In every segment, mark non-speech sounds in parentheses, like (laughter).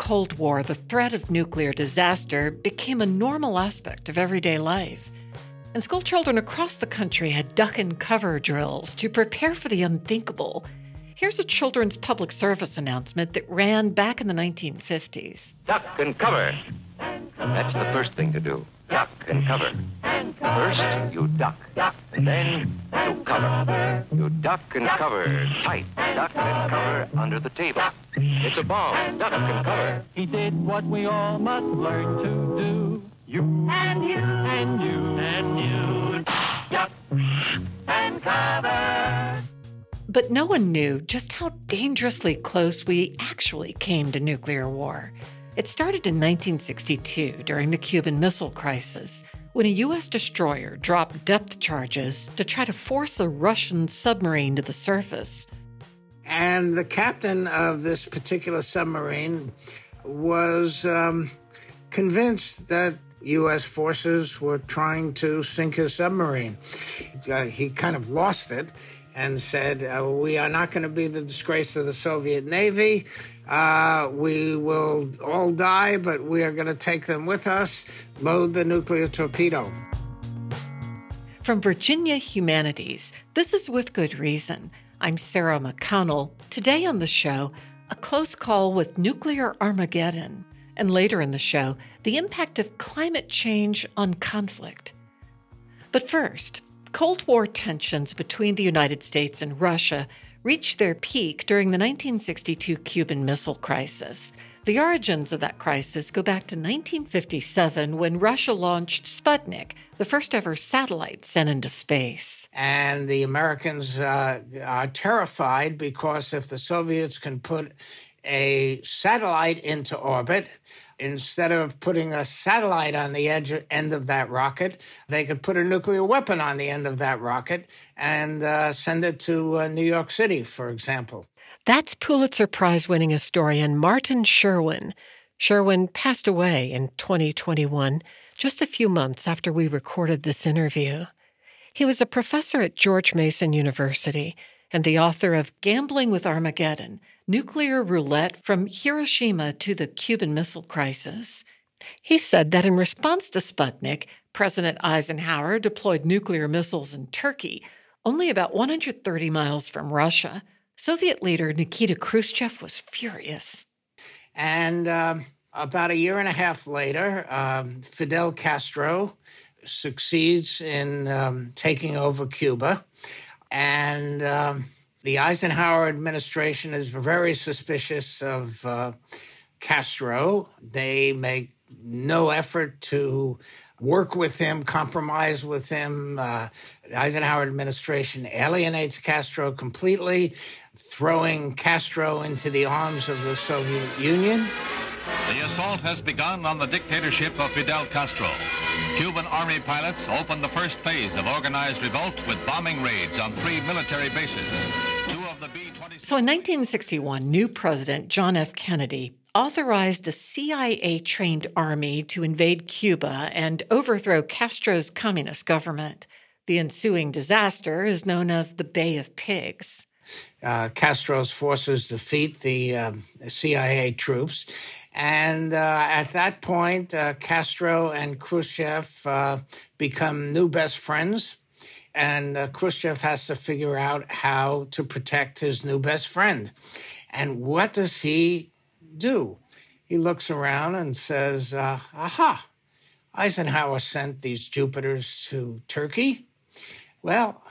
Cold War, the threat of nuclear disaster became a normal aspect of everyday life. And schoolchildren across the country had duck and cover drills to prepare for the unthinkable. Here's a children's public service announcement that ran back in the 1950s. Duck and cover. That's the first thing to do. Duck and cover. and First, you duck. And then, you cover. You duck and cover tight. Duck and cover under the table. It's a bomb. Duck and cover. He did what we all must learn to do. You and you and you and you. Duck and cover. But no one knew just how dangerously close we actually came to nuclear war. It started in 1962 during the Cuban Missile Crisis when a U.S. destroyer dropped depth charges to try to force a Russian submarine to the surface. And the captain of this particular submarine was um, convinced that U.S. forces were trying to sink his submarine. Uh, he kind of lost it and said, uh, We are not going to be the disgrace of the Soviet Navy. Uh, we will all die, but we are going to take them with us. Load the nuclear torpedo. From Virginia Humanities, this is With Good Reason. I'm Sarah McConnell. Today on the show, a close call with nuclear Armageddon. And later in the show, the impact of climate change on conflict. But first, Cold War tensions between the United States and Russia reached their peak during the 1962 Cuban Missile Crisis. The origins of that crisis go back to 1957 when Russia launched Sputnik, the first ever satellite sent into space. And the Americans uh, are terrified because if the Soviets can put a satellite into orbit, instead of putting a satellite on the edge end of that rocket, they could put a nuclear weapon on the end of that rocket and uh, send it to uh, New York City, for example. That's Pulitzer Prize winning historian Martin Sherwin. Sherwin passed away in 2021, just a few months after we recorded this interview. He was a professor at George Mason University and the author of Gambling with Armageddon Nuclear Roulette from Hiroshima to the Cuban Missile Crisis. He said that in response to Sputnik, President Eisenhower deployed nuclear missiles in Turkey, only about 130 miles from Russia. Soviet leader Nikita Khrushchev was furious. And um, about a year and a half later, um, Fidel Castro succeeds in um, taking over Cuba. And um, the Eisenhower administration is very suspicious of uh, Castro. They make no effort to work with him, compromise with him. Uh, the Eisenhower administration alienates Castro completely, throwing Castro into the arms of the Soviet Union. The assault has begun on the dictatorship of Fidel Castro. Cuban army pilots opened the first phase of organized revolt with bombing raids on three military bases. Two of the B-26... So in 1961, new President John F. Kennedy authorized a CIA trained army to invade Cuba and overthrow Castro's communist government. The ensuing disaster is known as the Bay of Pigs. Uh, Castro's forces defeat the um, CIA troops. And uh, at that point, uh, Castro and Khrushchev uh, become new best friends. And uh, Khrushchev has to figure out how to protect his new best friend. And what does he do? He looks around and says, uh, Aha, Eisenhower sent these Jupiters to Turkey. Well,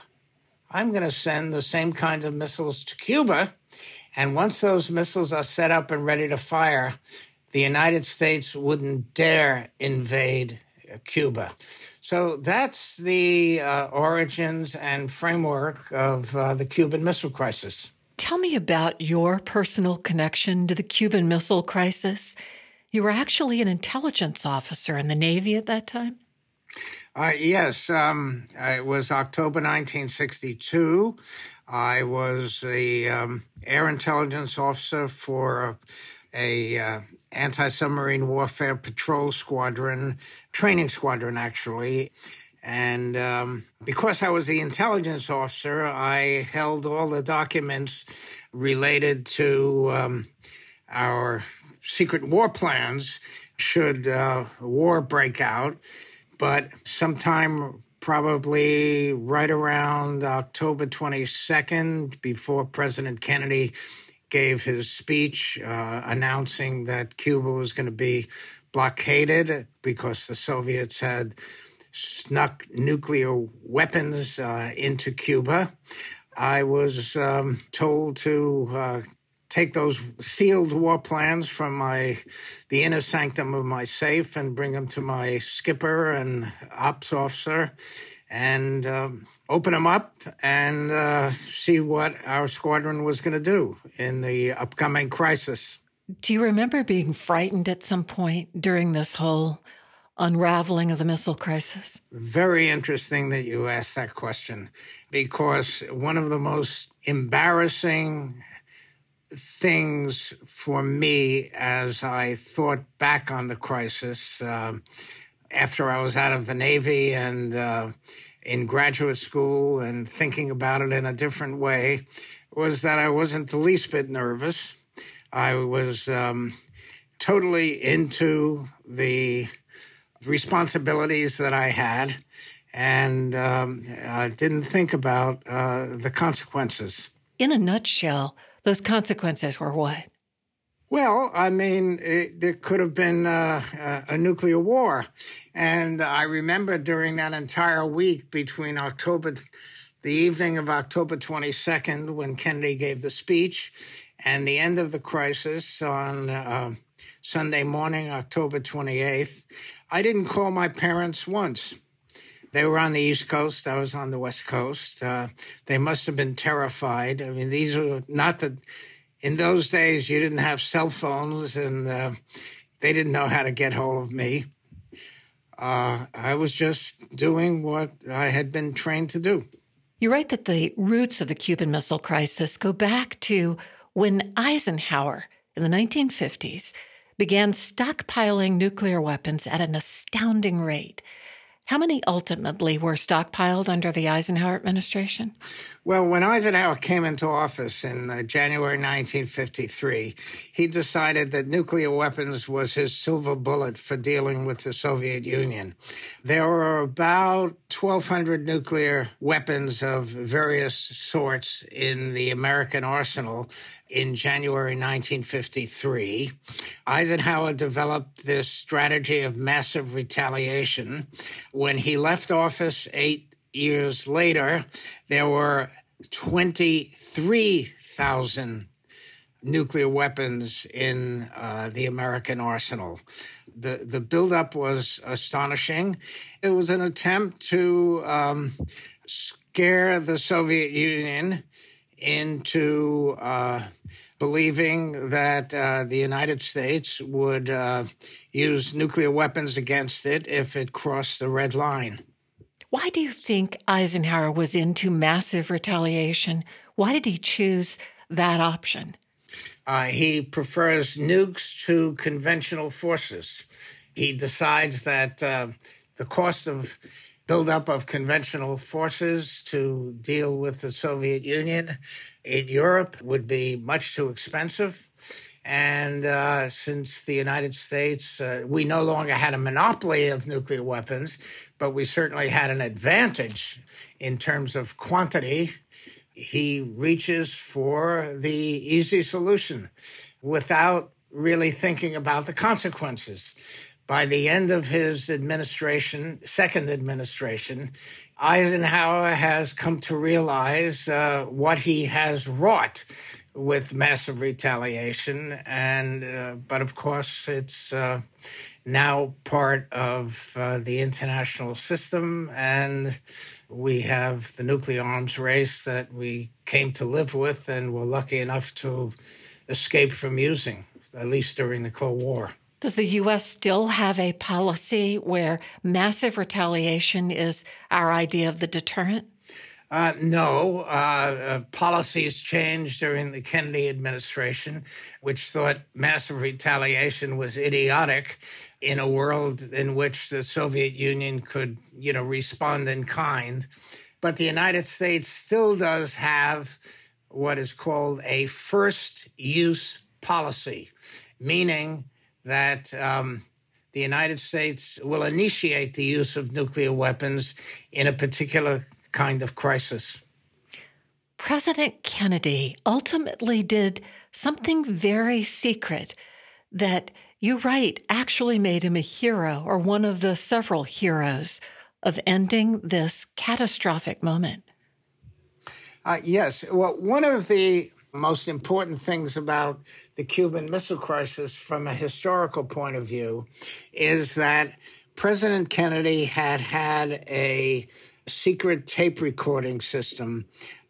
I'm going to send the same kinds of missiles to Cuba. And once those missiles are set up and ready to fire, the United States wouldn't dare invade Cuba. So that's the uh, origins and framework of uh, the Cuban Missile Crisis. Tell me about your personal connection to the Cuban Missile Crisis. You were actually an intelligence officer in the Navy at that time? Uh, yes, um, it was October 1962. I was the um, air intelligence officer for a, a uh, anti-submarine warfare patrol squadron, training squadron actually. And um, because I was the intelligence officer, I held all the documents related to um, our secret war plans should uh, war break out. But sometime probably right around October 22nd, before President Kennedy gave his speech uh, announcing that Cuba was going to be blockaded because the Soviets had snuck nuclear weapons uh, into Cuba. I was um, told to uh, take those sealed war plans from my the inner sanctum of my safe and bring them to my skipper and ops officer and um, open them up and uh, see what our squadron was going to do in the upcoming crisis. Do you remember being frightened at some point during this whole unraveling of the missile crisis? Very interesting that you asked that question because one of the most embarrassing things for me as I thought back on the crisis uh, after I was out of the Navy and uh, in graduate school and thinking about it in a different way was that I wasn't the least bit nervous. I was um, totally into the responsibilities that I had and um, I didn't think about uh, the consequences. In a nutshell, those consequences were what? Well, I mean, it, there could have been uh, a nuclear war. And I remember during that entire week between October, the evening of October 22nd, when Kennedy gave the speech, and the end of the crisis on uh, Sunday morning, October 28th, I didn't call my parents once. They were on the East Coast. I was on the West Coast. Uh, they must have been terrified. I mean, these are not the in those days, you didn't have cell phones and uh, they didn't know how to get hold of me. Uh, I was just doing what I had been trained to do. You write that the roots of the Cuban Missile Crisis go back to when Eisenhower in the 1950s began stockpiling nuclear weapons at an astounding rate. How many ultimately were stockpiled under the Eisenhower administration? Well, when Eisenhower came into office in uh, January 1953, he decided that nuclear weapons was his silver bullet for dealing with the Soviet Union. There were about 1,200 nuclear weapons of various sorts in the American arsenal in January 1953. Eisenhower developed this strategy of massive retaliation. When he left office eight years later, there were 23,000 nuclear weapons in uh, the American arsenal. The, the buildup was astonishing. It was an attempt to um, scare the Soviet Union into uh, believing that uh, the United States would uh, use nuclear weapons against it if it crossed the red line. Why do you think Eisenhower was into massive retaliation? Why did he choose that option? Uh, he prefers nukes to conventional forces. He decides that uh, the cost of buildup of conventional forces to deal with the Soviet Union in Europe would be much too expensive. And uh, since the United States, uh, we no longer had a monopoly of nuclear weapons, but we certainly had an advantage in terms of quantity. He reaches for the easy solution without really thinking about the consequences. By the end of his administration, second administration, Eisenhower has come to realize uh, what he has wrought with massive retaliation, and uh, but of course it's uh, now part of uh, the international system, and we have the nuclear arms race that we came to live with, and were lucky enough to escape from using, at least during the Cold War. Does the U.S. still have a policy where massive retaliation is our idea of the deterrent? Uh, no, uh, uh, policies changed during the Kennedy administration, which thought massive retaliation was idiotic in a world in which the Soviet Union could, you know, respond in kind. But the United States still does have what is called a first use policy, meaning that um, the United States will initiate the use of nuclear weapons in a particular kind of crisis. President Kennedy ultimately did something very secret that you write actually made him a hero or one of the several heroes of ending this catastrophic moment. Uh, yes. Well, one of the most important things about the Cuban Missile Crisis from a historical point of view is that President Kennedy had had a secret tape recording system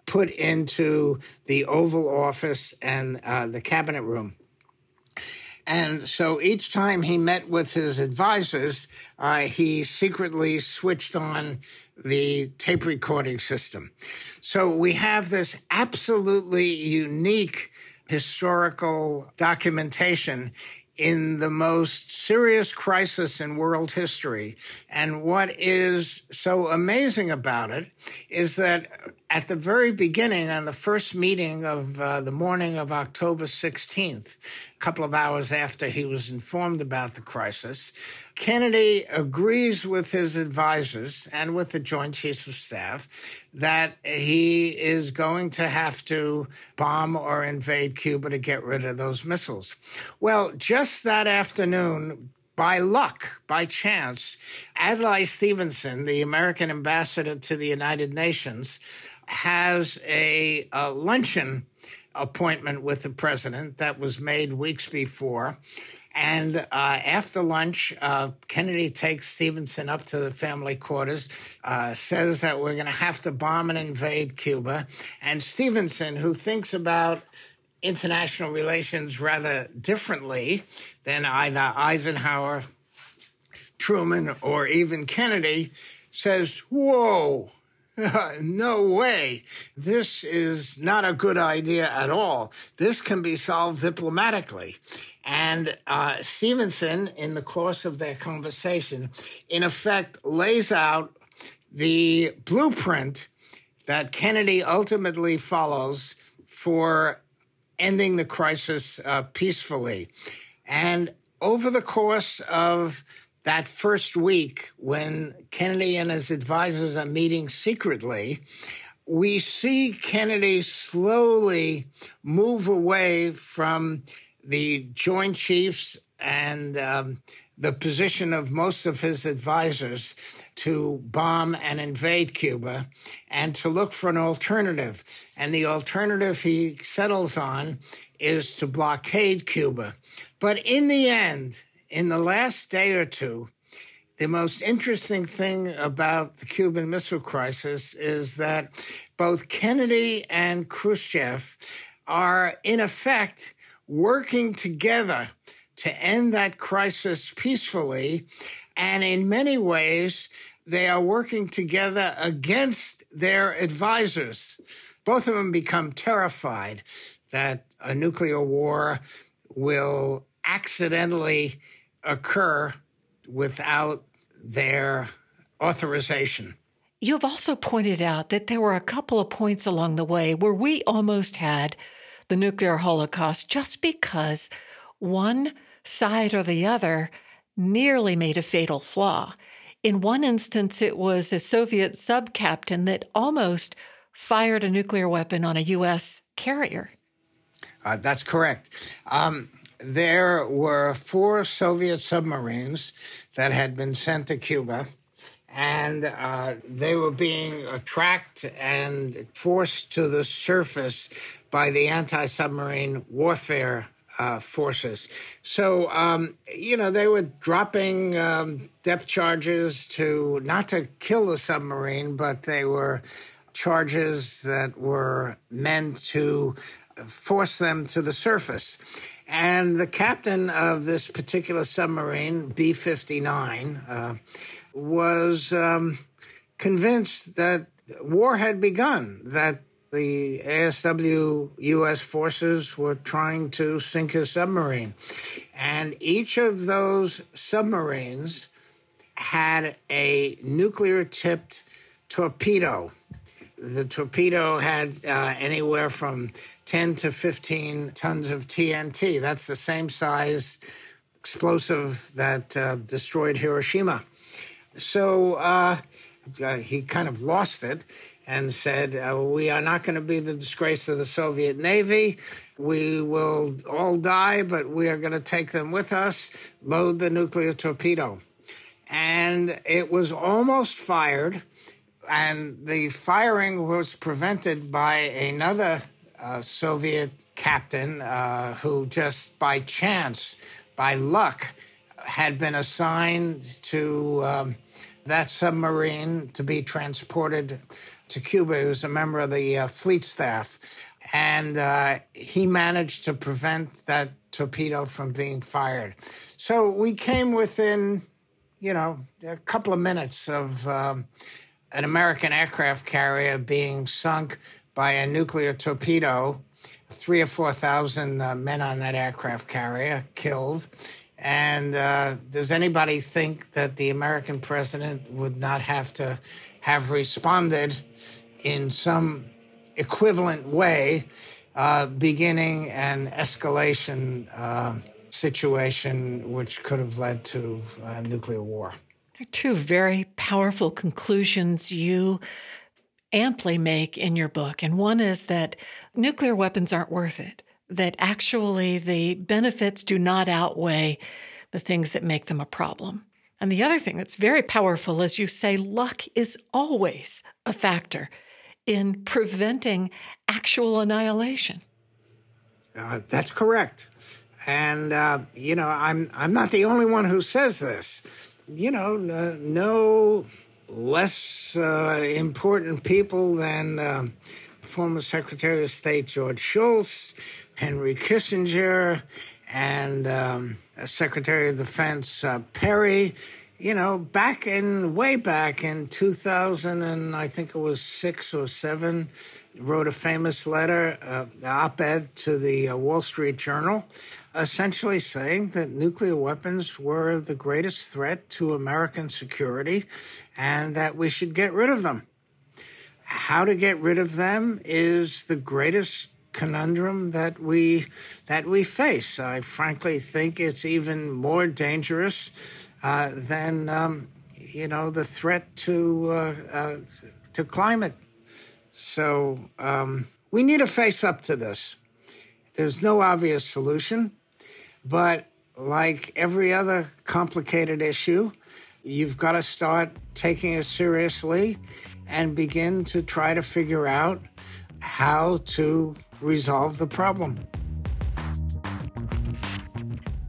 put into the Oval Office and uh, the Cabinet Room. And so each time he met with his advisors, uh, he secretly switched on the tape recording system. So we have this absolutely unique historical documentation in the most serious crisis in world history. And what is so amazing about it is that at the very beginning, on the first meeting of uh, the morning of October 16th, a couple of hours after he was informed about the crisis, Kennedy agrees with his advisors and with the Joint Chiefs of Staff that he is going to have to bomb or invade Cuba to get rid of those missiles. Well, just that afternoon, by luck, by chance, Adlai Stevenson, the American ambassador to the United Nations, has a, a luncheon appointment with the president that was made weeks before. And uh, after lunch, uh, Kennedy takes Stevenson up to the family quarters, uh, says that we're going to have to bomb and invade Cuba. And Stevenson, who thinks about international relations rather differently than either Eisenhower, Truman, or even Kennedy, says, Whoa, (laughs) no way. This is not a good idea at all. This can be solved diplomatically. And uh, Stevenson, in the course of their conversation, in effect lays out the blueprint that Kennedy ultimately follows for ending the crisis uh, peacefully. And over the course of that first week when Kennedy and his advisors are meeting secretly, we see Kennedy slowly move away from the Joint Chiefs and um, the position of most of his advisors to bomb and invade Cuba and to look for an alternative. And the alternative he settles on is to blockade Cuba. But in the end, in the last day or two, the most interesting thing about the Cuban Missile Crisis is that both Kennedy and Khrushchev are, in effect, working together to end that crisis peacefully. And in many ways, they are working together against their advisors. Both of them become terrified that a nuclear war will accidentally occur without their authorization. You have also pointed out that there were a couple of points along the way where we almost had the nuclear holocaust just because one side or the other nearly made a fatal flaw. In one instance, it was a Soviet sub captain that almost fired a nuclear weapon on a U.S. carrier. Uh, that's correct. Um, there were four Soviet submarines that had been sent to Cuba, and uh, they were being tracked and forced to the surface by the anti submarine warfare uh, forces. So, um, you know, they were dropping um, depth charges to not to kill the submarine, but they were charges that were meant to force them to the surface. And the captain of this particular submarine, B 59, uh, was um, convinced that war had begun, that the ASW U.S. forces were trying to sink his submarine. And each of those submarines had a nuclear tipped torpedo The torpedo had uh, anywhere from 10 to 15 tons of TNT. That's the same size explosive that uh, destroyed Hiroshima. So uh, uh he kind of lost it and said, uh, We are not going to be the disgrace of the Soviet Navy. We will all die, but we are going to take them with us, load the nuclear torpedo. And it was almost fired and the firing was prevented by another uh, Soviet captain uh, who just by chance, by luck, had been assigned to um, that submarine to be transported to Cuba. He was a member of the uh, fleet staff. And uh, he managed to prevent that torpedo from being fired. So we came within, you know, a couple of minutes of. Um, an American aircraft carrier being sunk by a nuclear torpedo. Three or 4,000 uh, men on that aircraft carrier killed. And uh, does anybody think that the American president would not have to have responded in some equivalent way, uh, beginning an escalation uh, situation which could have led to nuclear war? Two very powerful conclusions you amply make in your book. And one is that nuclear weapons aren't worth it, that actually the benefits do not outweigh the things that make them a problem. And the other thing that's very powerful is you say luck is always a factor in preventing actual annihilation. Uh, that's correct. And uh, you know, I'm I'm not the only one who says this you know, no, no less uh, important people than uh, former Secretary of State George Shultz, Henry Kissinger, and um, Secretary of Defense uh, Perry. You know, back in way back in 2000, and I think it was six or seven, wrote a famous letter, uh, op-ed to the uh, Wall Street Journal, essentially saying that nuclear weapons were the greatest threat to American security and that we should get rid of them. How to get rid of them is the greatest conundrum that we that we face. I frankly think it's even more dangerous uh, than um, you know the threat to uh, uh, to climate so um, we need to face up to this. There's no obvious solution, but like every other complicated issue, you've got to start taking it seriously and begin to try to figure out how to resolve the problem.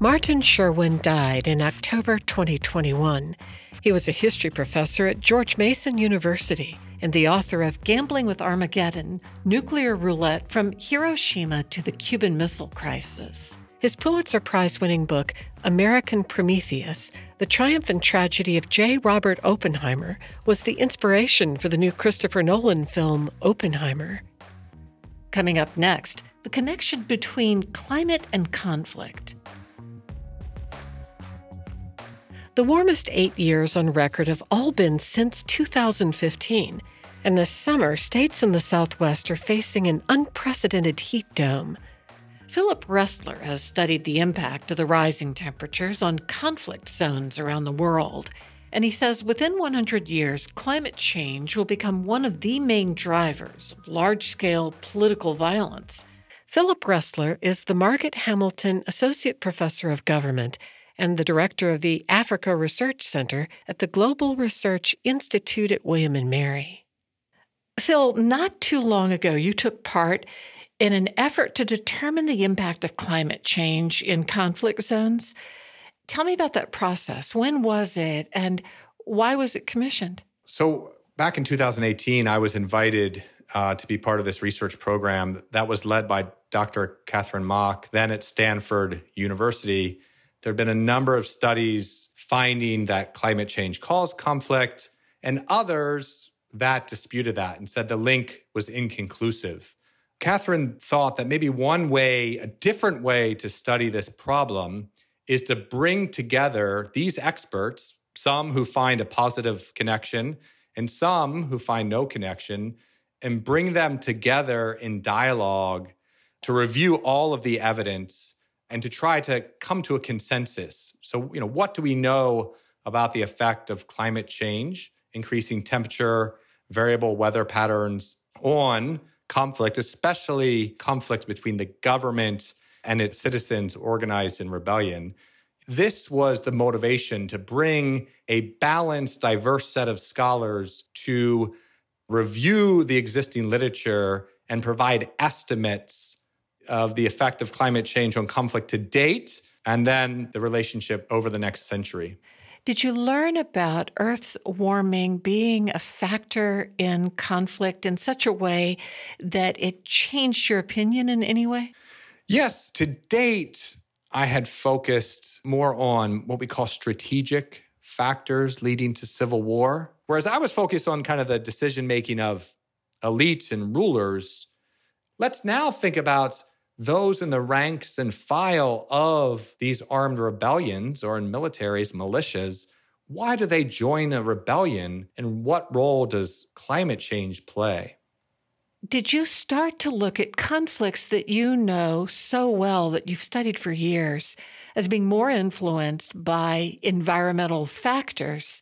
Martin Sherwin died in October 2021. He was a history professor at George Mason University and the author of Gambling with Armageddon Nuclear Roulette from Hiroshima to the Cuban Missile Crisis. His Pulitzer Prize winning book, American Prometheus The Triumph and Tragedy of J. Robert Oppenheimer, was the inspiration for the new Christopher Nolan film, Oppenheimer. Coming up next, the connection between climate and conflict. The warmest eight years on record have all been since 2015, and this summer, states in the Southwest are facing an unprecedented heat dome. Philip Roessler has studied the impact of the rising temperatures on conflict zones around the world, and he says within 100 years, climate change will become one of the main drivers of large scale political violence. Philip Roessler is the Margaret Hamilton Associate Professor of Government and the director of the Africa Research Center at the Global Research Institute at William and Mary. Phil, not too long ago, you took part in an effort to determine the impact of climate change in conflict zones. Tell me about that process. When was it and why was it commissioned? So, back in 2018, I was invited uh, to be part of this research program that was led by Dr. Katharine Mach, then at Stanford University. There have been a number of studies finding that climate change caused conflict, and others that disputed that and said the link was inconclusive. Katharine thought that maybe one way, a different way to study this problem is to bring together these experts, some who find a positive connection and some who find no connection, and bring them together in dialogue to review all of the evidence and to try to come to a consensus. So, you know, what do we know about the effect of climate change, increasing temperature, variable weather patterns on conflict, especially conflict between the government and its citizens organized in rebellion? This was the motivation to bring a balanced, diverse set of scholars to review the existing literature and provide estimates of the effect of climate change on conflict to date and then the relationship over the next century. Did you learn about Earth's warming being a factor in conflict in such a way that it changed your opinion in any way? Yes, to date, I had focused more on what we call strategic factors leading to civil war. Whereas I was focused on kind of the decision making of elites and rulers. Let's now think about those in the ranks and file of these armed rebellions or in militaries, militias. Why do they join a rebellion? And what role does climate change play? Did you start to look at conflicts that you know so well that you've studied for years as being more influenced by environmental factors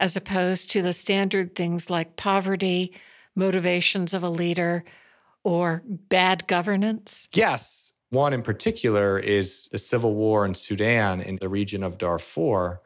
as opposed to the standard things like poverty, motivations of a leader, or bad governance? Yes. One in particular is the civil war in Sudan in the region of Darfur.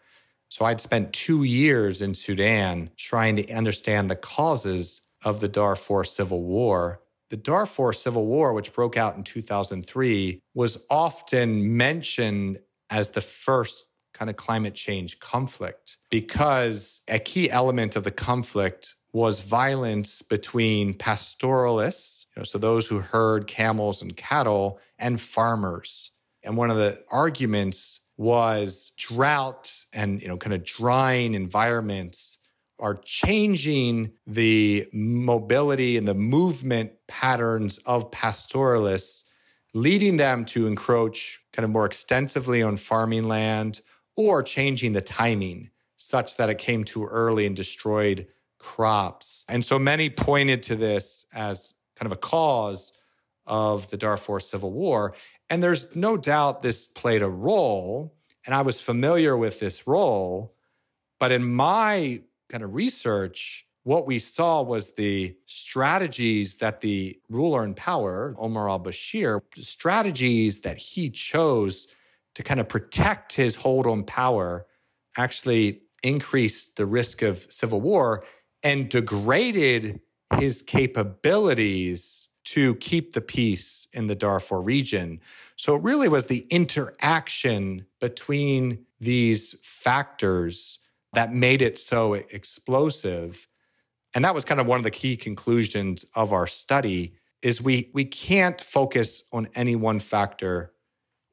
So I'd spent two years in Sudan trying to understand the causes of the Darfur Civil War. The Darfur Civil War, which broke out in 2003, was often mentioned as the first kind of climate change conflict because a key element of the conflict was violence between pastoralists, you know, so those who herd camels and cattle, and farmers. And one of the arguments was drought and you know kind of drying environments are changing the mobility and the movement patterns of pastoralists, leading them to encroach kind of more extensively on farming land or changing the timing such that it came too early and destroyed crops. And so many pointed to this as kind of a cause of the Darfur Civil War. And there's no doubt this played a role. And I was familiar with this role. But in my kind of research, what we saw was the strategies that the ruler in power, Omar al Bashir, strategies that he chose to kind of protect his hold on power actually increased the risk of civil war and degraded his capabilities to keep the peace in the Darfur region. So it really was the interaction between these factors that made it so explosive. And that was kind of one of the key conclusions of our study is we we can't focus on any one factor.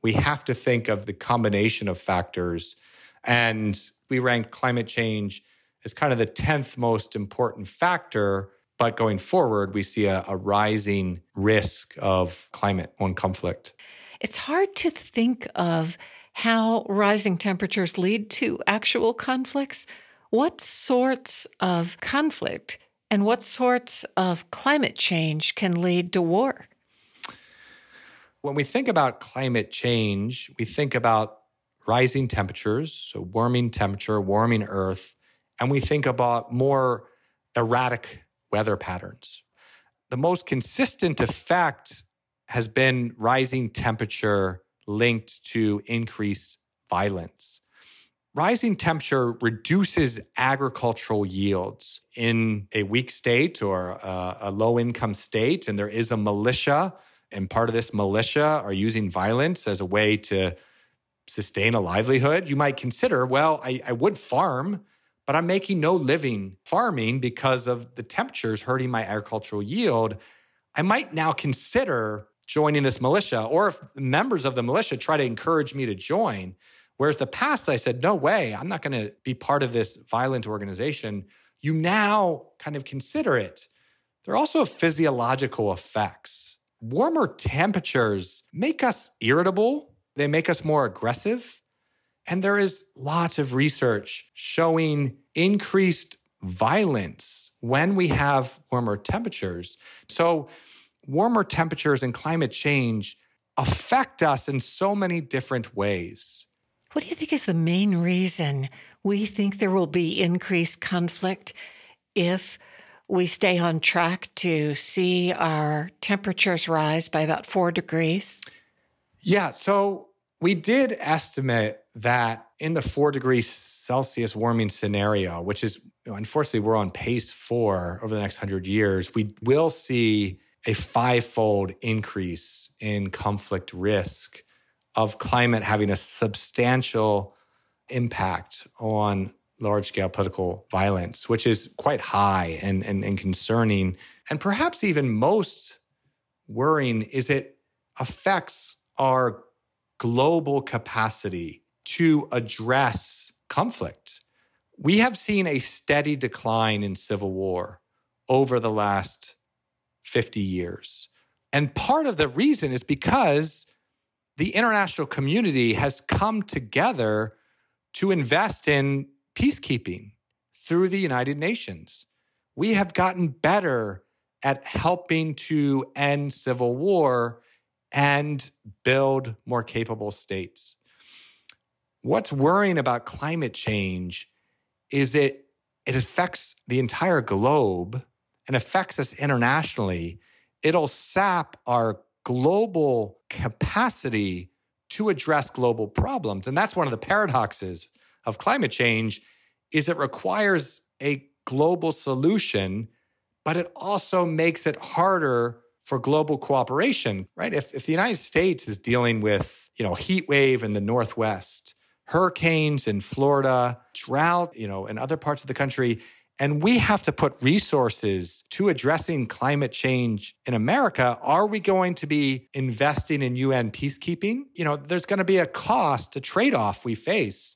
We have to think of the combination of factors. And we ranked climate change as kind of the 10th most important factor. But going forward, we see a, a rising risk of climate on conflict. It's hard to think of how rising temperatures lead to actual conflicts. What sorts of conflict and what sorts of climate change can lead to war? When we think about climate change, we think about rising temperatures, so warming temperature, warming earth, and we think about more erratic weather patterns. The most consistent effect has been rising temperature linked to increased violence. Rising temperature reduces agricultural yields in a weak state or a, a low income state, and there is a militia, and part of this militia are using violence as a way to sustain a livelihood. You might consider, well, I, I would farm, but I'm making no living farming because of the temperatures hurting my agricultural yield. I might now consider joining this militia, or if members of the militia try to encourage me to join. Whereas the past, I said, no way, I'm not going to be part of this violent organization. You now kind of consider it. There are also physiological effects. Warmer temperatures make us irritable, they make us more aggressive. And there is lots of research showing increased violence when we have warmer temperatures. So, warmer temperatures and climate change affect us in so many different ways. What do you think is the main reason we think there will be increased conflict if we stay on track to see our temperatures rise by about four degrees? Yeah, so we did estimate that in the four degrees Celsius warming scenario, which is unfortunately we're on pace for over the next hundred years, we will see a fivefold increase in conflict risk of climate having a substantial impact on large scale political violence, which is quite high and, and, and concerning. And perhaps even most worrying is it affects our global capacity to address conflict. We have seen a steady decline in civil war over the last 50 years. And part of the reason is because the international community has come together to invest in peacekeeping through the United Nations. We have gotten better at helping to end civil war and build more capable states. What's worrying about climate change is it it affects the entire globe and affects us internationally. It'll sap our global capacity to address global problems. And that's one of the paradoxes of climate change is it requires a global solution, but it also makes it harder for global cooperation, right? If, if the United States is dealing with, you know, heat wave in the Northwest, hurricanes in Florida, drought, you know, in other parts of the country, and we have to put resources to addressing climate change in America. Are we going to be investing in UN peacekeeping? You know, there's going to be a cost, a trade off we face.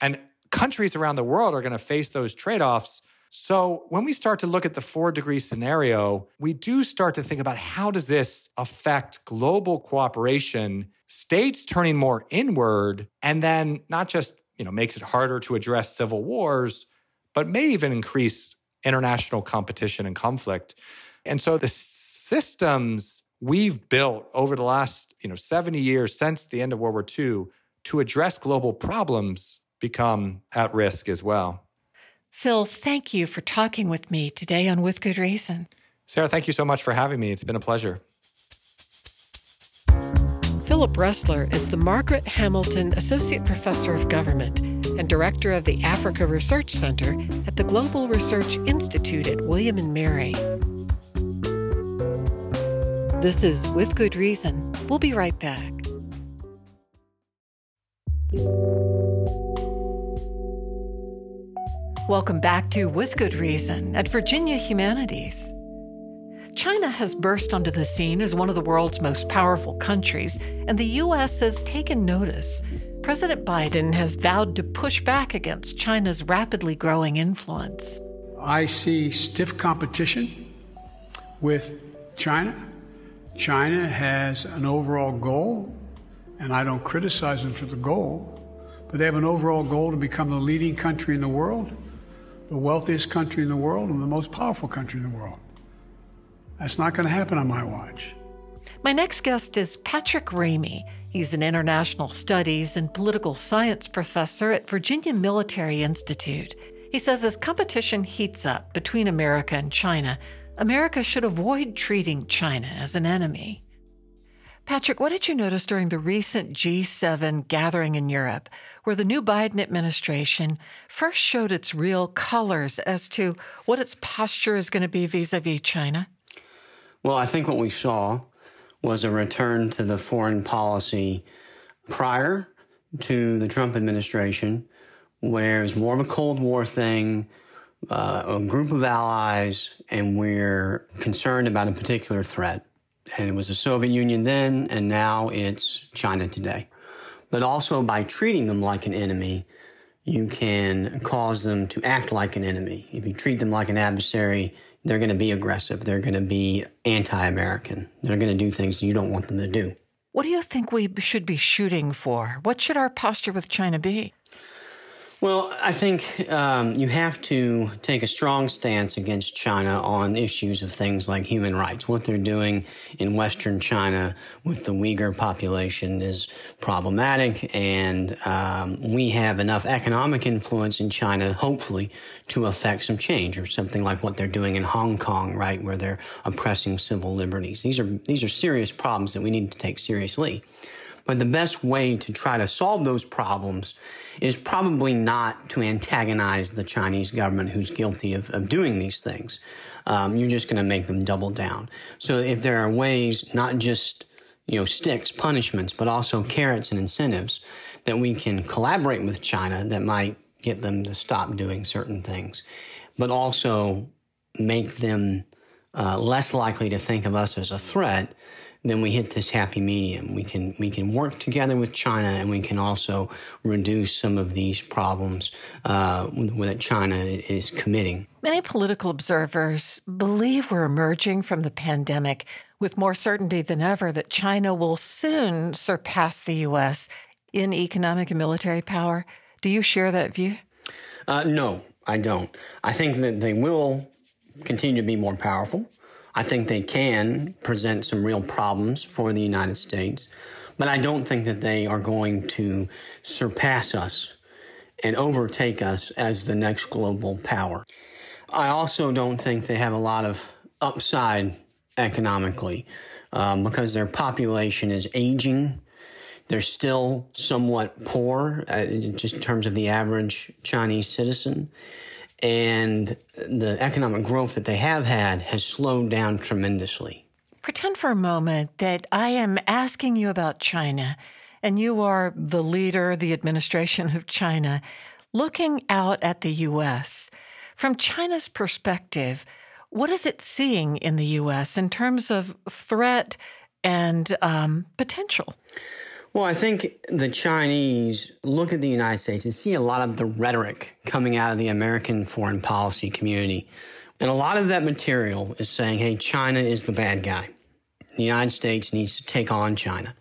And countries around the world are going to face those trade offs. So when we start to look at the four degree scenario, we do start to think about how does this affect global cooperation, states turning more inward, and then not just, you know, makes it harder to address civil wars, but may even increase international competition and conflict. And so the systems we've built over the last, you know, 70 years since the end of World War II to address global problems become at risk as well. Phil, thank you for talking with me today on With Good Reason. Sarah, thank you so much for having me. It's been a pleasure. Philip Roessler is the Margaret Hamilton Associate Professor of Government and Director of the Africa Research Center at the Global Research Institute at William and Mary. This is With Good Reason. We'll be right back. Welcome back to With Good Reason at Virginia Humanities. China has burst onto the scene as one of the world's most powerful countries, and the U.S. has taken notice. President Biden has vowed to push back against China's rapidly growing influence. I see stiff competition with China. China has an overall goal, and I don't criticize them for the goal, but they have an overall goal to become the leading country in the world, the wealthiest country in the world, and the most powerful country in the world. That's not going to happen on my watch. My next guest is Patrick Rhamey. He's an international studies and political science professor at Virginia Military Institute. He says as competition heats up between America and China, America should avoid treating China as an enemy. Patrick, what did you notice during the recent G7 gathering in Europe, where the new Biden administration first showed its real colors as to what its posture is going to be vis a vis China? Well, I think what we saw was a return to the foreign policy prior to the Trump administration, where it was more of a Cold War thing, uh, a group of allies, and we're concerned about a particular threat. And it was the Soviet Union then, and now it's China today. But also by treating them like an enemy, you can cause them to act like an enemy. If you treat them like an adversary, they're going to be aggressive. They're going to be anti American. They're going to do things you don't want them to do. What do you think we should be shooting for? What should our posture with China be? Well, I think um, you have to take a strong stance against China on issues of things like human rights. What they're doing in Western China with the Uyghur population is problematic, and um, we have enough economic influence in China, hopefully, to affect some change, or something like what they're doing in Hong Kong, right, where they're oppressing civil liberties. These are these are serious problems that we need to take seriously. But the best way to try to solve those problems is probably not to antagonize the Chinese government who's guilty of, of doing these things. Um, you're just going to make them double down. So if there are ways, not just you know sticks, punishments, but also carrots and incentives that we can collaborate with China that might get them to stop doing certain things, but also make them uh, less likely to think of us as a threat then we hit this happy medium. We can we can work together with China, and we can also reduce some of these problems uh, that China is committing. Many political observers believe we're emerging from the pandemic with more certainty than ever that China will soon surpass the U.S. in economic and military power. Do you share that view? Uh, no, I don't. I think that they will continue to be more powerful. I think they can present some real problems for the United States, but I don't think that they are going to surpass us and overtake us as the next global power. I also don't think they have a lot of upside economically um, because their population is aging. They're still somewhat poor, uh, just in terms of the average Chinese citizen and the economic growth that they have had has slowed down tremendously. Pretend for a moment that I am asking you about China, and you are the leader, the administration of China, looking out at the U.S. From China's perspective, what is it seeing in the U.S. in terms of threat and um, potential? Well, I think the Chinese look at the United States and see a lot of the rhetoric coming out of the American foreign policy community. And a lot of that material is saying, hey, China is the bad guy. The United States needs to take on China.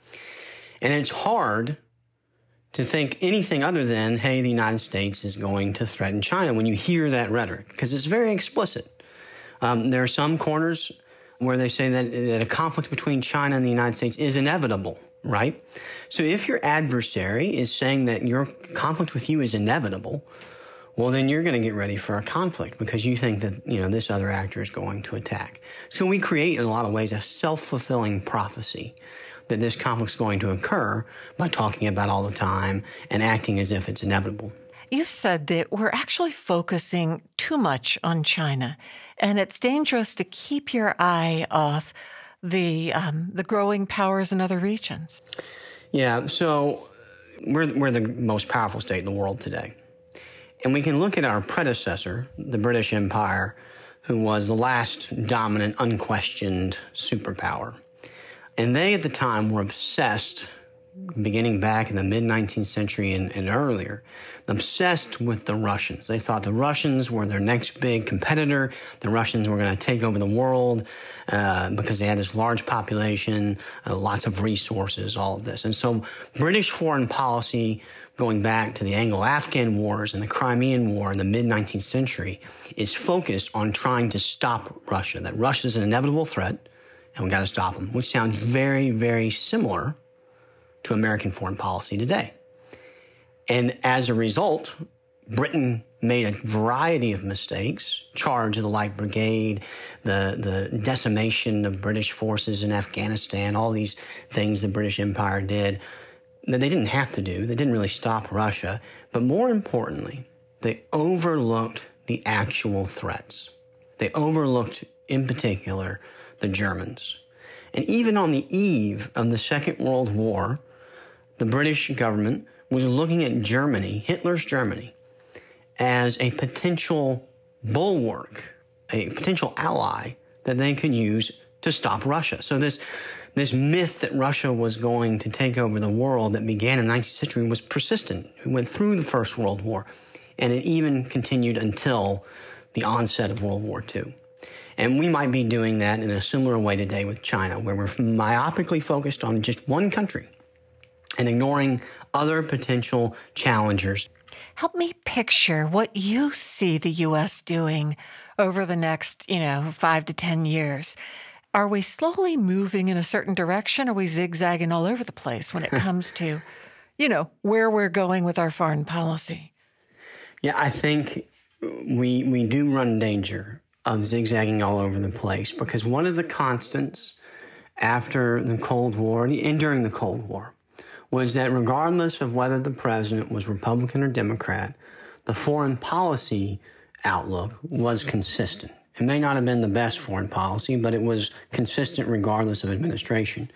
And it's hard to think anything other than, hey, the United States is going to threaten China when you hear that rhetoric, because it's very explicit. Um, there are some corners where they say that, that a conflict between China and the United States is inevitable right? So if your adversary is saying that your conflict with you is inevitable, well, then you're going to get ready for a conflict because you think that, you know, this other actor is going to attack. So we create in a lot of ways a self-fulfilling prophecy that this conflict is going to occur by talking about all the time and acting as if it's inevitable. You've said that we're actually focusing too much on China, and it's dangerous to keep your eye off the um, the growing powers in other regions? Yeah, so we're we're the most powerful state in the world today, and we can look at our predecessor, the British Empire, who was the last dominant, unquestioned superpower, and they at the time were obsessed, beginning back in the mid 19th century and, and earlier, obsessed with the Russians. They thought the Russians were their next big competitor. The Russians were going to take over the world uh, because they had this large population, uh, lots of resources, all of this. And so British foreign policy going back to the Anglo-Afghan wars and the Crimean War in the mid-19th century is focused on trying to stop Russia, that Russia is an inevitable threat and we got to stop them, which sounds very, very similar to American foreign policy today. And as a result, Britain made a variety of mistakes, charge of the Light Brigade, the, the decimation of British forces in Afghanistan, all these things the British Empire did that they didn't have to do. They didn't really stop Russia. But more importantly, they overlooked the actual threats. They overlooked, in particular, the Germans. And even on the eve of the Second World War, the British government was looking at Germany, Hitler's Germany, as a potential bulwark, a potential ally that they could use to stop Russia. So this this myth that Russia was going to take over the world that began in the 19th century was persistent. It went through the First World War, and it even continued until the onset of World War II. And we might be doing that in a similar way today with China, where we're myopically focused on just one country and ignoring other potential challengers. Help me picture what you see the U.S. doing over the next, you know, five to 10 years. Are we slowly moving in a certain direction? Are we zigzagging all over the place when it (laughs) comes to, you know, where we're going with our foreign policy? Yeah, I think we we do run danger of zigzagging all over the place because one of the constants after the Cold War and during the Cold War was that regardless of whether the president was Republican or Democrat, the foreign policy outlook was consistent. It may not have been the best foreign policy, but it was consistent regardless of administration.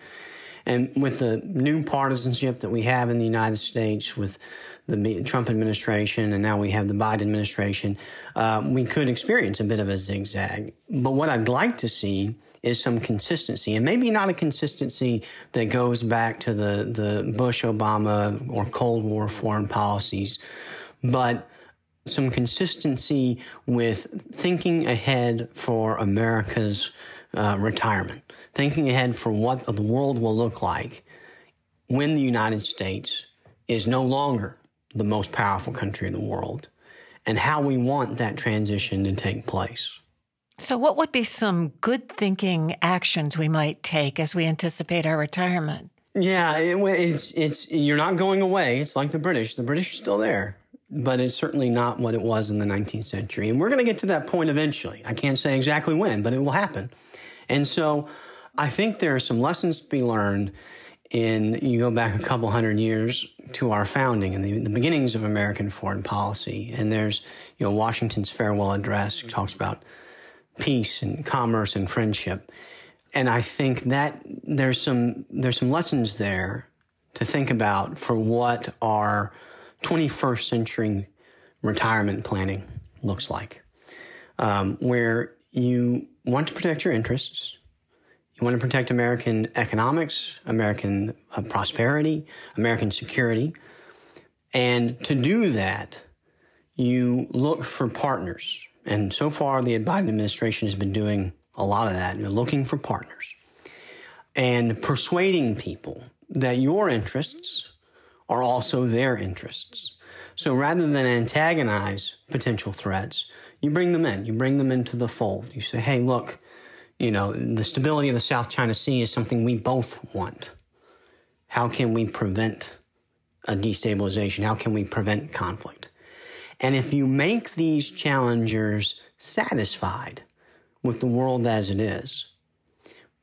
And with the new partisanship that we have in the United States, with the Trump administration and now we have the Biden administration, uh, we could experience a bit of a zigzag. But what I'd like to see is some consistency, and maybe not a consistency that goes back to the, the Bush, Obama, or Cold War foreign policies, but some consistency with thinking ahead for America's uh, retirement, thinking ahead for what the world will look like when the United States is no longer the most powerful country in the world, and how we want that transition to take place. So, what would be some good thinking actions we might take as we anticipate our retirement? Yeah, it, it's it's you're not going away. It's like the British. The British are still there, but it's certainly not what it was in the 19th century. And we're going to get to that point eventually. I can't say exactly when, but it will happen. And so, I think there are some lessons to be learned in you go back a couple hundred years to our founding and the, the, beginnings of American foreign policy. And there's, you know, Washington's farewell address talks about peace and commerce and friendship. And I think that there's some, there's some lessons there to think about for what our 21st century retirement planning looks like, um, where you want to protect your interests, you want to protect American economics, American uh, prosperity, American security. And to do that, you look for partners. And so far, the Biden administration has been doing a lot of that, You're looking for partners and persuading people that your interests are also their interests. So rather than antagonize potential threats, you bring them in, you bring them into the fold. You say, hey, look, you know, the stability of the South China Sea is something we both want. How can we prevent a destabilization? How can we prevent conflict? And if you make these challengers satisfied with the world as it is,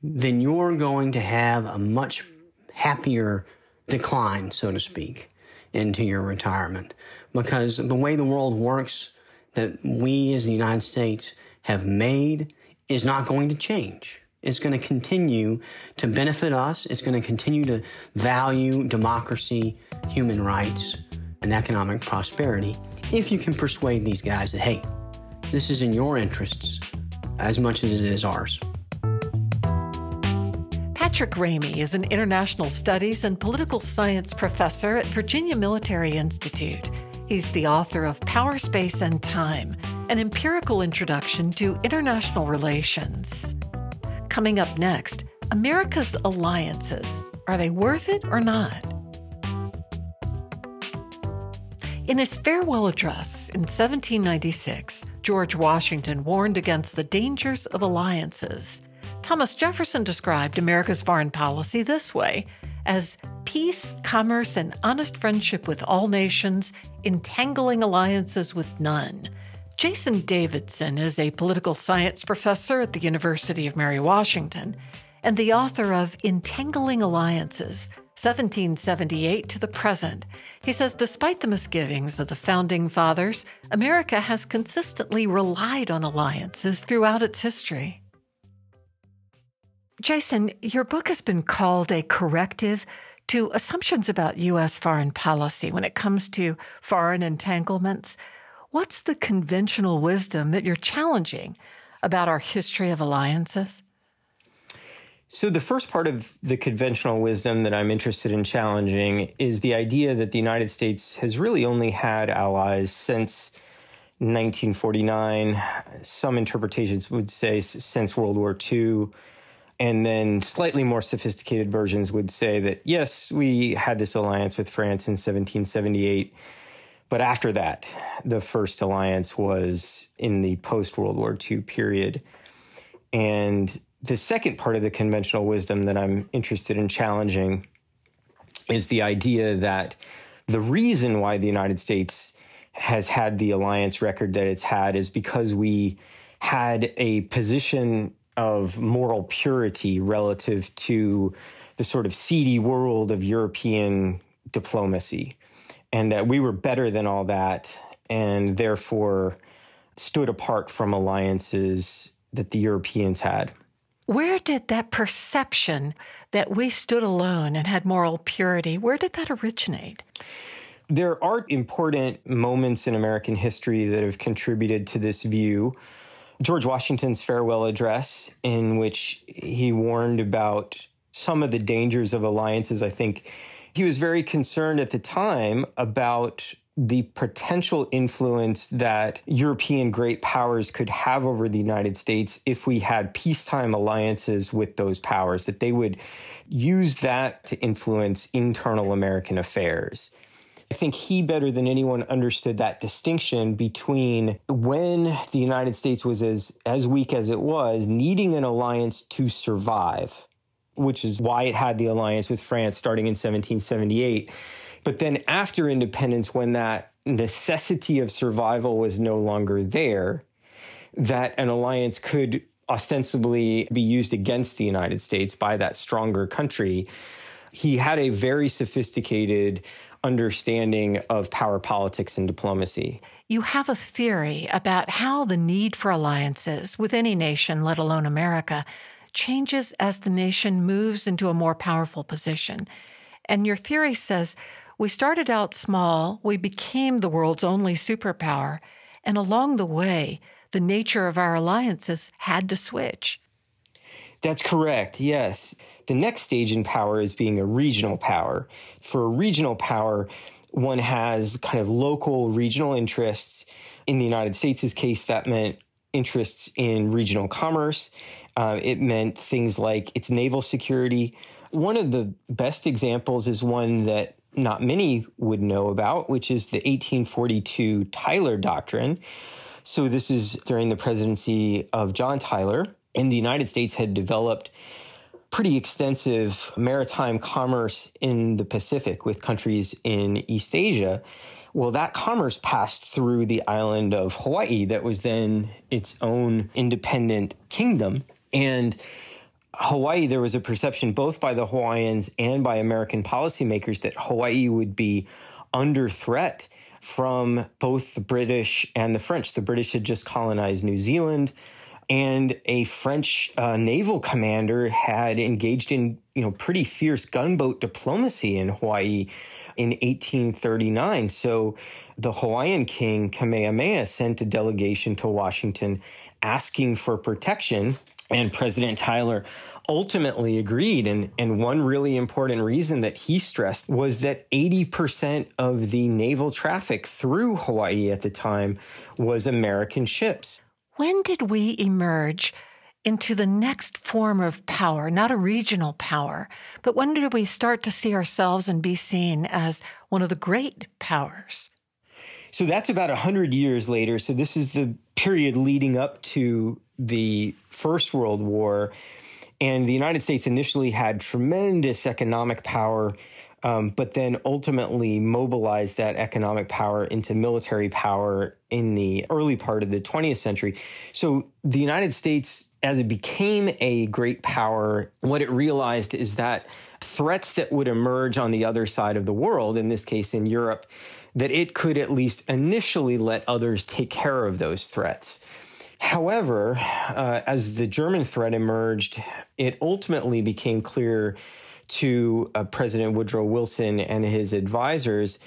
then you're going to have a much happier decline, so to speak, into your retirement. Because the way the world works that we as the United States have made is not going to change. It's going to continue to benefit us. It's going to continue to value democracy, human rights, and economic prosperity if you can persuade these guys that, hey, this is in your interests as much as it is ours. Patrick Rhamey is an international studies and political science professor at Virginia Military Institute. He's the author of Power, Space, and Time An Empirical Introduction to International Relations. Coming up next, America's alliances. Are they worth it or not? In his farewell address in 1796, George Washington warned against the dangers of alliances. Thomas Jefferson described America's foreign policy this way as peace, commerce, and honest friendship with all nations, entangling alliances with none. Jason Davidson is a political science professor at the University of Mary Washington and the author of Entangling Alliances 1778 to the present. He says despite the misgivings of the founding fathers, America has consistently relied on alliances throughout its history. Jason, your book has been called a corrective to assumptions about U.S. foreign policy when it comes to foreign entanglements. What's the conventional wisdom that you're challenging about our history of alliances? So, the first part of the conventional wisdom that I'm interested in challenging is the idea that the United States has really only had allies since 1949. Some interpretations would say since World War II. And then slightly more sophisticated versions would say that, yes, we had this alliance with France in 1778, But after that, the first alliance was in the post World War II period. And the second part of the conventional wisdom that I'm interested in challenging is the idea that the reason why the United States has had the alliance record that it's had is because we had a position of moral purity relative to the sort of seedy world of European diplomacy, and that we were better than all that, and therefore stood apart from alliances that the Europeans had. Where did that perception that we stood alone and had moral purity, where did that originate? There are important moments in American history that have contributed to this view. George Washington's farewell address, in which he warned about some of the dangers of alliances, I think he was very concerned at the time about the potential influence that European great powers could have over the United States if we had peacetime alliances with those powers, that they would use that to influence internal American affairs. I think he better than anyone understood that distinction between when the United States was as, as weak as it was, needing an alliance to survive, which is why it had the alliance with France starting in 1778 but then after independence, when that necessity of survival was no longer there, that an alliance could ostensibly be used against the United States by that stronger country, he had a very sophisticated understanding of power politics and diplomacy. You have a theory about how the need for alliances with any nation, let alone America, changes as the nation moves into a more powerful position. And your theory says we started out small, we became the world's only superpower, and along the way, the nature of our alliances had to switch. That's correct, yes. The next stage in power is being a regional power. For a regional power, one has kind of local regional interests. In the United States' case, that meant interests in regional commerce. Uh, it meant things like its naval security. One of the best examples is one that not many would know about, which is the 1842 Tyler Doctrine. So, this is during the presidency of John Tyler, and the United States had developed pretty extensive maritime commerce in the Pacific with countries in East Asia. Well, that commerce passed through the island of Hawaii, that was then its own independent kingdom. And Hawaii, there was a perception both by the Hawaiians and by American policymakers that Hawaii would be under threat from both the British and the French. The British had just colonized New Zealand, and a French uh, naval commander had engaged in you know pretty fierce gunboat diplomacy in Hawaii in 1839. So the Hawaiian king Kamehameha sent a delegation to Washington asking for protection and President Tyler ultimately agreed. And, and one really important reason that he stressed was that 80% of the naval traffic through Hawaii at the time was American ships. When did we emerge into the next form of power, not a regional power, but when did we start to see ourselves and be seen as one of the great powers? So that's about 100 years later. So this is the period leading up to the First World War. And the United States initially had tremendous economic power, um, but then ultimately mobilized that economic power into military power in the early part of the 20th century. So the United States, as it became a great power, what it realized is that threats that would emerge on the other side of the world, in this case in Europe, that it could at least initially let others take care of those threats. However, uh, as the German threat emerged, it ultimately became clear to uh, President Woodrow Wilson and his advisors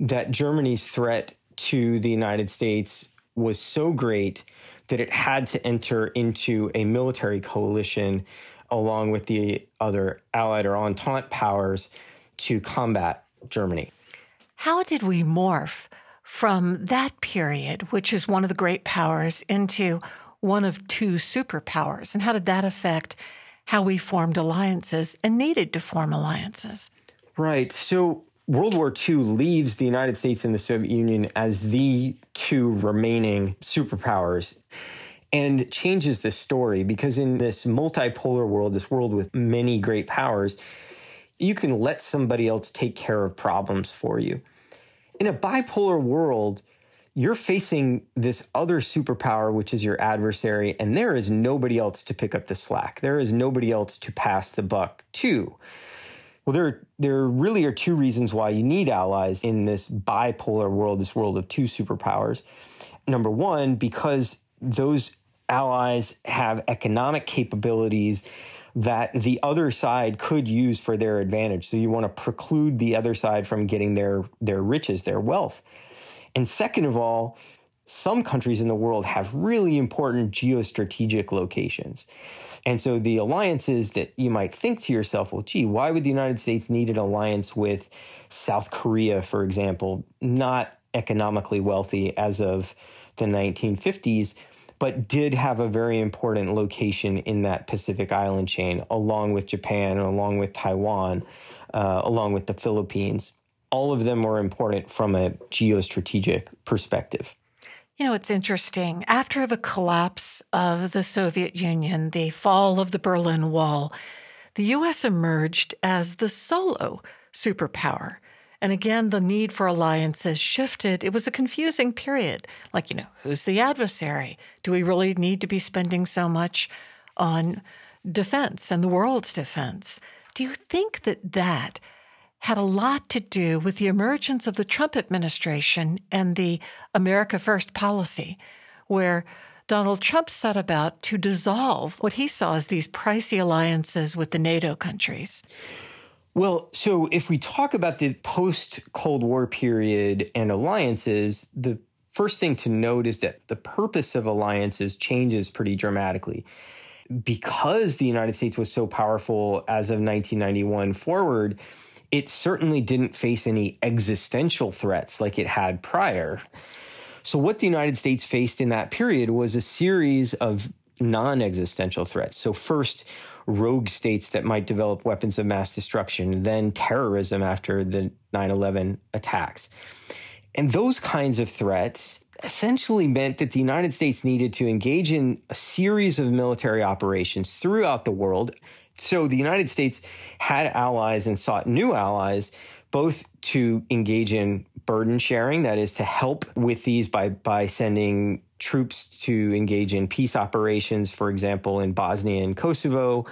that Germany's threat to the United States was so great that it had to enter into a military coalition along with the other Allied or Entente powers to combat Germany. How did we morph from that period, which is one of the great powers, into one of two superpowers? And how did that affect how we formed alliances and needed to form alliances? Right. So World War II leaves the United States and the Soviet Union as the two remaining superpowers and changes the story because in this multipolar world, this world with many great powers, you can let somebody else take care of problems for you. In a bipolar world, you're facing this other superpower, which is your adversary, and there is nobody else to pick up the slack. There is nobody else to pass the buck to. Well, there, there really are two reasons why you need allies in this bipolar world, this world of two superpowers. Number one, because those allies have economic capabilities that the other side could use for their advantage. So you want to preclude the other side from getting their their riches, their wealth. And second of all, some countries in the world have really important geostrategic locations. And so the alliances that you might think to yourself, well, gee, why would the United States need an alliance with South Korea, for example, not economically wealthy as of the 1950s, but did have a very important location in that Pacific island chain, along with Japan, along with Taiwan, uh, along with the Philippines. All of them were important from a geostrategic perspective. You know, it's interesting. After the collapse of the Soviet Union, the fall of the Berlin Wall, the U.S. emerged as the solo superpower. And again, the need for alliances shifted. It was a confusing period. Like, you know, who's the adversary? Do we really need to be spending so much on defense and the world's defense? Do you think that that had a lot to do with the emergence of the Trump administration and the America First policy, where Donald Trump set about to dissolve what he saw as these pricey alliances with the NATO countries? Well, so if we talk about the post Cold War period and alliances, the first thing to note is that the purpose of alliances changes pretty dramatically. Because the United States was so powerful as of 1991 forward, it certainly didn't face any existential threats like it had prior. So, what the United States faced in that period was a series of non existential threats. So, first, rogue states that might develop weapons of mass destruction, then terrorism after the 9 11 attacks. And those kinds of threats essentially meant that the United States needed to engage in a series of military operations throughout the world. So the United States had allies and sought new allies, both to engage in burden sharing, that is, to help with these by, by sending troops to engage in peace operations, for example, in Bosnia and Kosovo.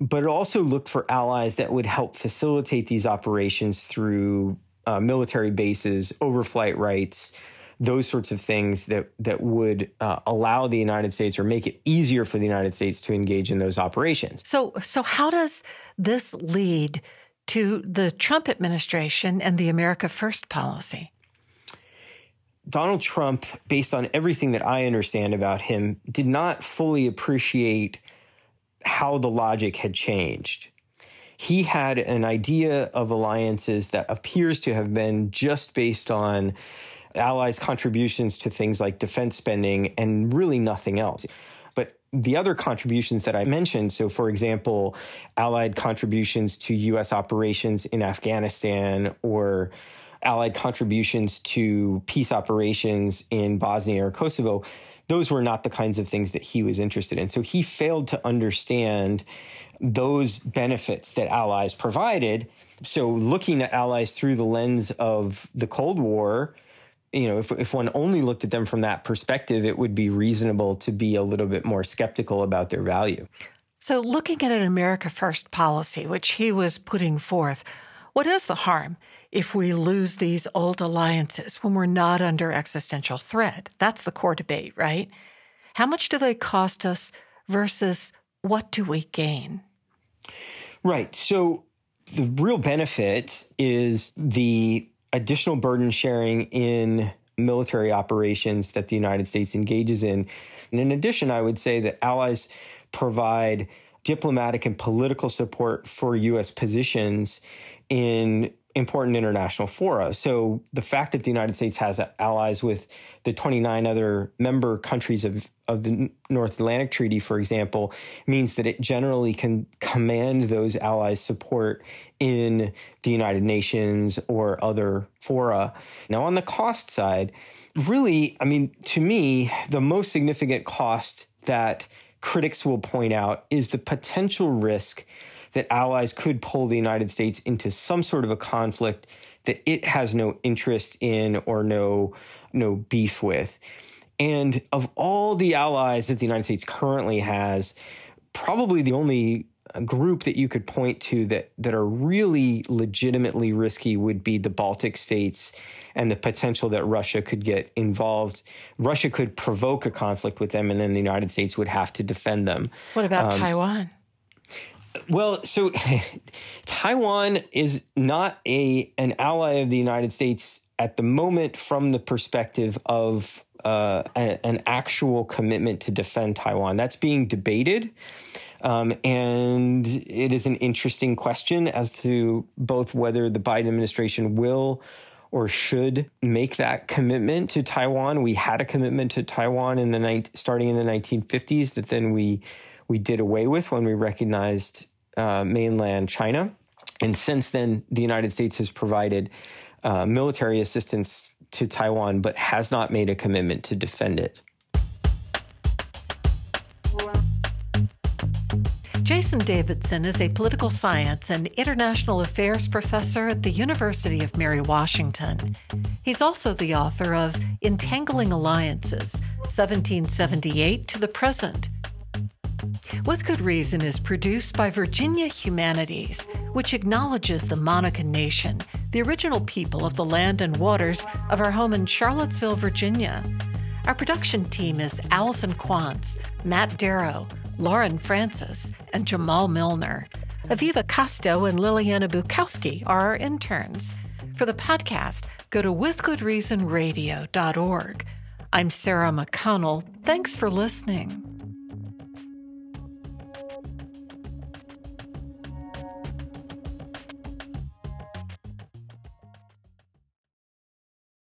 But also looked for allies that would help facilitate these operations through uh, military bases, overflight rights, those sorts of things that that would uh, allow the United States or make it easier for the United States to engage in those operations. So, so how does this lead to the Trump administration and the America First policy? Donald Trump, based on everything that I understand about him, did not fully appreciate how the logic had changed. He had an idea of alliances that appears to have been just based on allies' contributions to things like defense spending and really nothing else. But the other contributions that I mentioned, so for example, allied contributions to US operations in Afghanistan or allied contributions to peace operations in Bosnia or Kosovo, those were not the kinds of things that he was interested in. So he failed to understand those benefits that allies provided. So looking at allies through the lens of the Cold War, you know, if, if one only looked at them from that perspective, it would be reasonable to be a little bit more skeptical about their value. So, looking at an America First policy, which he was putting forth, what is the harm if we lose these old alliances when we're not under existential threat? That's the core debate, right? How much do they cost us versus what do we gain? Right. So the real benefit is the additional burden sharing in military operations that the United States engages in. And in addition, I would say that allies provide diplomatic and political support for U.S. positions in important international fora. So the fact that the United States has allies with the 29 other member countries of, of the North Atlantic Treaty, for example, means that it generally can command those allies' support in the United Nations or other fora. Now, on the cost side, really, I mean, to me, the most significant cost that critics will point out is the potential risk that allies could pull the United States into some sort of a conflict that it has no interest in or no no beef with. And of all the allies that the United States currently has, probably the only group that you could point to that that are really legitimately risky would be the Baltic states and the potential that Russia could get involved. Russia could provoke a conflict with them, and then the United States would have to defend them. What about um, Taiwan? Well, so (laughs) Taiwan is not a an ally of the United States at the moment from the perspective of uh, a, an actual commitment to defend Taiwan. That's being debated. Um, and it is an interesting question as to both whether the Biden administration will or should make that commitment to Taiwan. We had a commitment to Taiwan in the ni- starting in the 1950s that then we we did away with when we recognized uh, mainland China. And since then, the United States has provided uh, military assistance to Taiwan, but has not made a commitment to defend it. Jason Davidson is a political science and international affairs professor at the University of Mary Washington. He's also the author of Entangling Alliances 1778 to the Present with Good Reason is produced by Virginia Humanities, which acknowledges the Monacan Nation, the original people of the land and waters of our home in Charlottesville, Virginia. Our production team is Allison Quantz, Matt Darrow, Lauren Francis, and Jamal Milner. Aviva Costo and Liliana Bukowski are our interns. For the podcast, go to withgoodreasonradio.org. I'm Sarah McConnell. Thanks for listening.